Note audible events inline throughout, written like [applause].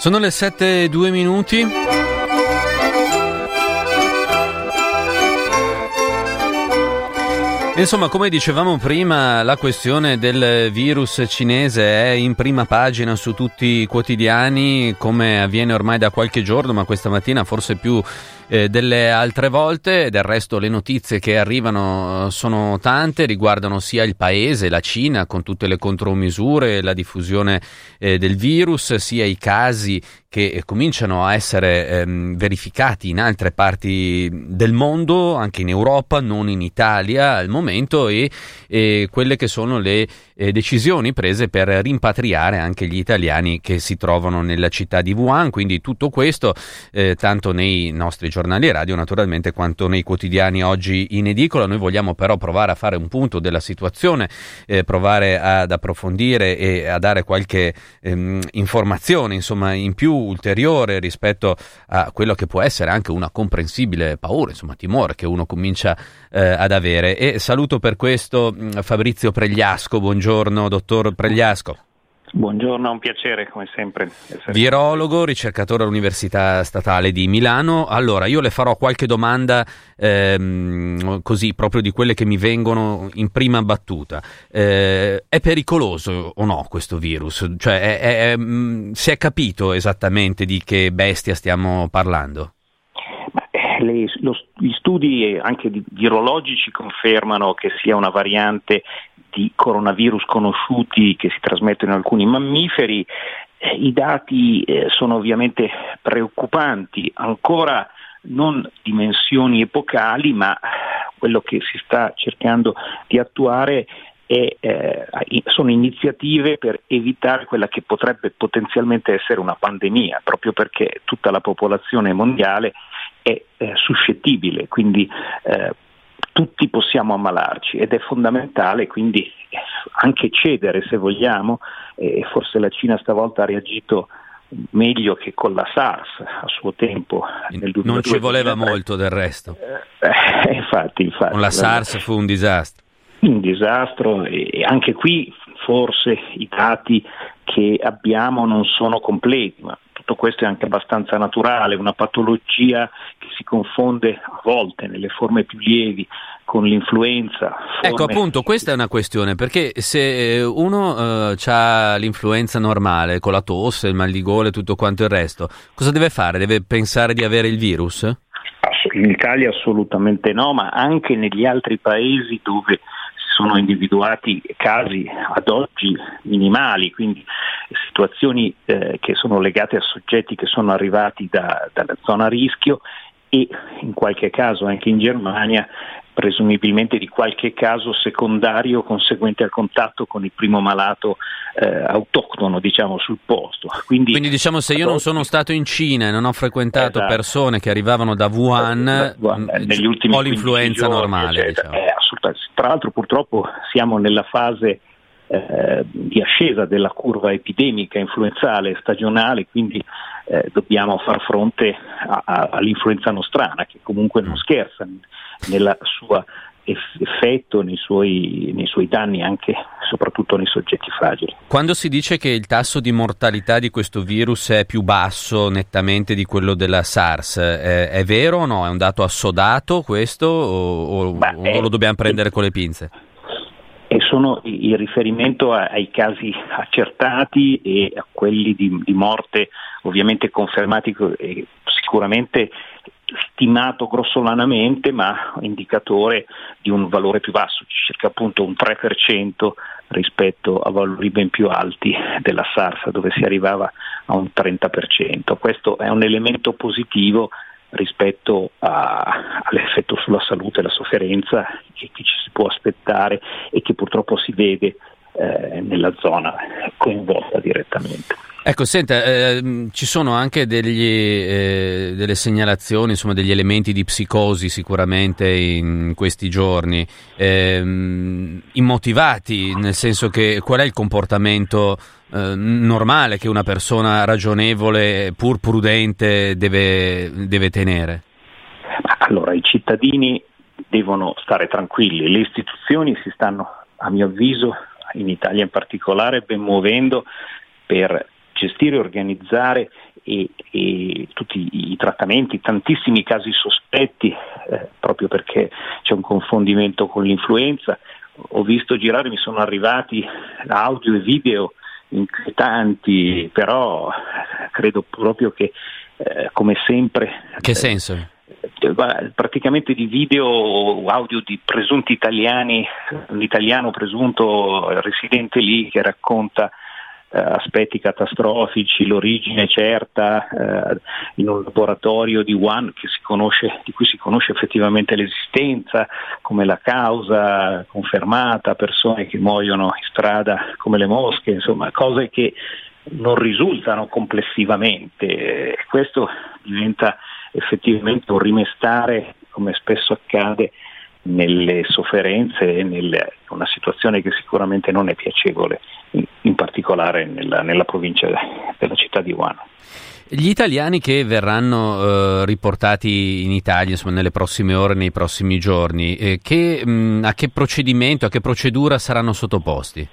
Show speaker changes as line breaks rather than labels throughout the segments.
Sono le 7 e 2 minuti. Insomma, come dicevamo prima, la questione del virus cinese è in prima pagina su tutti i quotidiani, come avviene ormai da qualche giorno, ma questa mattina forse più eh, delle altre volte. Del resto le notizie che arrivano eh, sono tante, riguardano sia il paese, la Cina, con tutte le contromisure, la diffusione eh, del virus, sia i casi che cominciano a essere ehm, verificati in altre parti del mondo, anche in Europa, non in Italia al momento, e, e quelle che sono le eh, decisioni prese per rimpatriare anche gli italiani che si trovano nella città di Wuhan. Quindi tutto questo, eh, tanto nei nostri giornali radio naturalmente, quanto nei quotidiani oggi in edicola. Noi vogliamo però provare a fare un punto della situazione, eh, provare ad approfondire e a dare qualche ehm, informazione, insomma, in più ulteriore rispetto a quello che può essere anche una comprensibile paura, insomma, timore che uno comincia eh, ad avere. E saluto per questo mm, Fabrizio Pregliasco, buongiorno dottor Pregliasco.
Buongiorno, è un piacere come sempre.
Virologo, ricercatore all'Università Statale di Milano. Allora, io le farò qualche domanda ehm, così, proprio di quelle che mi vengono in prima battuta. Eh, è pericoloso o no questo virus? Cioè, è, è, mm, si è capito esattamente di che bestia stiamo parlando?
Eh, le, lo, gli studi anche virologici confermano che sia una variante di coronavirus conosciuti che si trasmettono in alcuni mammiferi. Eh, I dati eh, sono ovviamente preoccupanti, ancora non dimensioni epocali, ma quello che si sta cercando di attuare è, eh, sono iniziative per evitare quella che potrebbe potenzialmente essere una pandemia, proprio perché tutta la popolazione mondiale è eh, suscettibile, quindi eh, tutti possiamo ammalarci ed è fondamentale quindi anche cedere se vogliamo e forse la Cina stavolta ha reagito meglio che con la SARS a suo tempo.
Nel 2002, non ci voleva molto del resto.
Eh, infatti, infatti,
con la SARS fu un disastro.
Un disastro e anche qui forse i dati che abbiamo non sono completi, ma tutto questo è anche abbastanza naturale, una patologia che si confonde a volte nelle forme più lievi con l'influenza.
Forme... Ecco appunto, questa è una questione, perché se eh, uno uh, ha l'influenza normale, con la tosse, il mal di gola e tutto quanto il resto, cosa deve fare? Deve pensare di avere il virus?
In Italia assolutamente no, ma anche negli altri paesi dove sono individuati casi ad oggi minimali, quindi situazioni eh, che sono legate a soggetti che sono arrivati da, dalla zona a rischio e in qualche caso anche in Germania presumibilmente di qualche caso secondario conseguente al contatto con il primo malato eh, autoctono diciamo, sul posto.
Quindi, Quindi diciamo se io non sono stato in Cina e non ho frequentato esatto. persone che arrivavano da Wuhan, da Wuhan mm, negli ultimi ho l'influenza giorni, normale. Diciamo.
Eh, Tra l'altro purtroppo siamo nella fase eh, di ascesa della curva epidemica influenzale stagionale, quindi eh, dobbiamo far fronte a, a, all'influenza nostrana che comunque non scherza nel suo effetto, nei suoi, nei suoi danni anche soprattutto nei soggetti fragili.
Quando si dice che il tasso di mortalità di questo virus è più basso nettamente di quello della SARS, è, è vero o no? È un dato assodato questo o, o, Beh, o lo dobbiamo prendere è, con le pinze?
E sono il riferimento ai casi accertati e a quelli di, di morte ovviamente confermati e sicuramente stimato grossolanamente ma indicatore di un valore più basso, circa appunto un 3% rispetto a valori ben più alti della SARS dove si arrivava a un 30%. Questo è un elemento positivo rispetto a, all'effetto sulla salute e la sofferenza che, che, ci si può aspettare e che purtroppo si vede eh, nella zona coinvolta direttamente.
Ecco, senta, eh, ci sono anche degli, eh, delle segnalazioni, insomma, degli elementi di psicosi sicuramente in questi giorni, eh, immotivati, nel senso che qual è il comportamento eh, normale che una persona ragionevole, pur prudente, deve, deve tenere?
Allora, i cittadini devono stare tranquilli, le istituzioni si stanno, a mio avviso, in Italia in particolare, ben muovendo per gestire organizzare e, e tutti i trattamenti, tantissimi casi sospetti, eh, proprio perché c'è un confondimento con l'influenza. Ho visto girare, mi sono arrivati audio e video inquietanti, però credo proprio che, eh, come sempre...
Che senso?
Praticamente di video o audio di presunti italiani, un italiano presunto residente lì che racconta eh, aspetti catastrofici, l'origine certa eh, in un laboratorio di Wuhan conosce, di cui si conosce effettivamente l'esistenza, come la causa confermata, persone che muoiono in strada come le mosche, insomma cose che non risultano complessivamente. Questo diventa effettivamente un rimestare, come spesso accade, nelle sofferenze e nelle, una situazione che sicuramente non è piacevole, in, in particolare nella, nella, provincia della città di Wuhan.
Gli italiani che verranno eh, riportati in Italia insomma, nelle prossime ore, nei prossimi giorni, eh, che, mh, a che procedimento, a che procedura saranno sottoposti?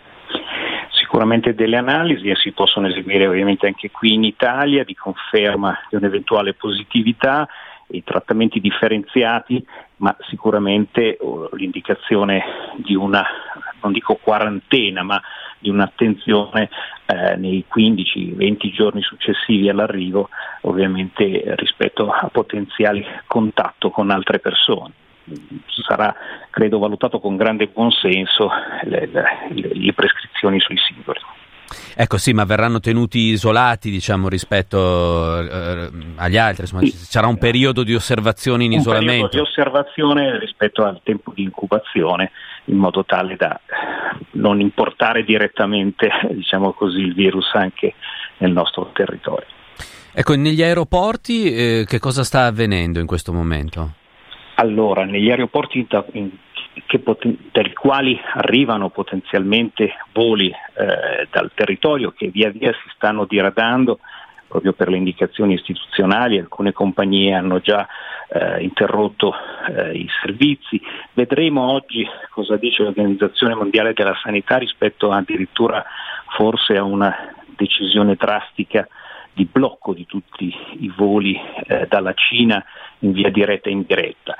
Sicuramente delle analisi e si possono eseguire ovviamente anche qui in Italia di conferma di un'eventuale positività i trattamenti differenziati, ma sicuramente oh, l'indicazione di una, non dico quarantena, ma di un'attenzione eh, nei 15-20 giorni successivi all'arrivo, ovviamente rispetto a potenziali contatto con altre persone. Sarà, credo, valutato con grande buonsenso le, le, le prescrizioni sui singoli.
Ecco sì, ma verranno tenuti isolati diciamo, rispetto eh, agli altri, insomma, sì. sarà un periodo di osservazione in
un
isolamento.
Un periodo di osservazione rispetto al tempo di incubazione in modo tale da non importare direttamente [laughs] diciamo così, il virus anche nel nostro territorio.
Ecco, negli aeroporti eh, che cosa sta avvenendo in questo momento?
Allora, negli aeroporti in poten- dai quali arrivano potenzialmente voli eh, dal territorio che via via si stanno diradando proprio per le indicazioni istituzionali, alcune compagnie hanno già eh, interrotto eh, i servizi. Vedremo oggi cosa dice l'Organizzazione Mondiale della Sanità rispetto addirittura forse a una decisione drastica di blocco di tutti i voli eh, dalla Cina in via diretta e indiretta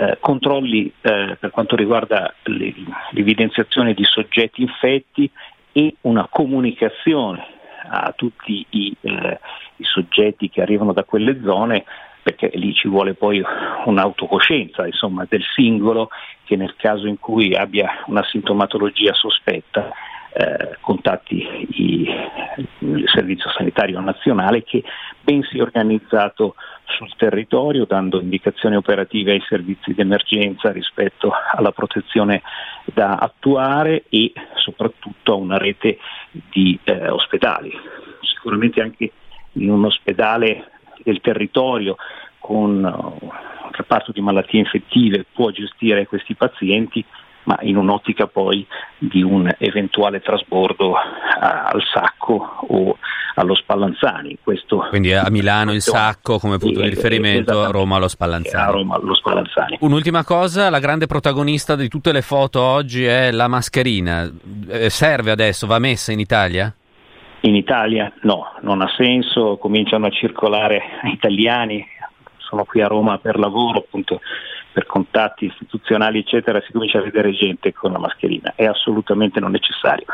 eh, controlli eh, per quanto riguarda le, l'evidenziazione di soggetti infetti e una comunicazione a tutti i, eh, i soggetti che arrivano da quelle zone perché lì ci vuole poi un'autocoscienza insomma, del singolo che nel caso in cui abbia una sintomatologia sospetta eh, contatti il Servizio Sanitario Nazionale che ben si è organizzato sul territorio dando indicazioni operative ai servizi di emergenza rispetto alla protezione da attuare e soprattutto a una rete di eh, ospedali. Sicuramente anche in un ospedale del territorio con un reparto di malattie infettive può gestire questi pazienti ma in un'ottica poi di un eventuale trasbordo a, al Sacco o allo Spallanzani.
Questo, Quindi a Milano il Sacco come punto di riferimento, a Roma lo Spallanzani.
A Roma lo Spallanzani.
Un'ultima cosa, la grande protagonista di tutte le foto oggi è la mascherina. Eh, serve adesso, va messa in Italia?
In Italia no, non ha senso, cominciano a circolare [laughs] italiani, sono qui a Roma per lavoro, appunto per contatti istituzionali eccetera si comincia a vedere gente con la mascherina, è assolutamente non necessario.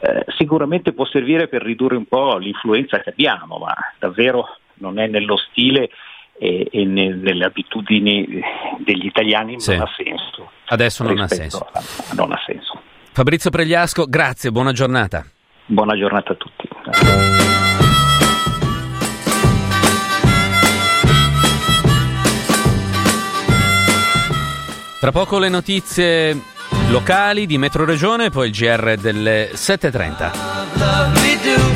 Eh, sicuramente può servire per ridurre un po' l'influenza che abbiamo, ma davvero non è nello stile e, e ne, nelle abitudini degli italiani sì. non ha senso.
Adesso non ha senso.
A, non ha senso.
Fabrizio Pregliasco, grazie, buona giornata.
Buona giornata a tutti.
Tra poco le notizie locali di Metro Regione, poi il GR delle 7.30.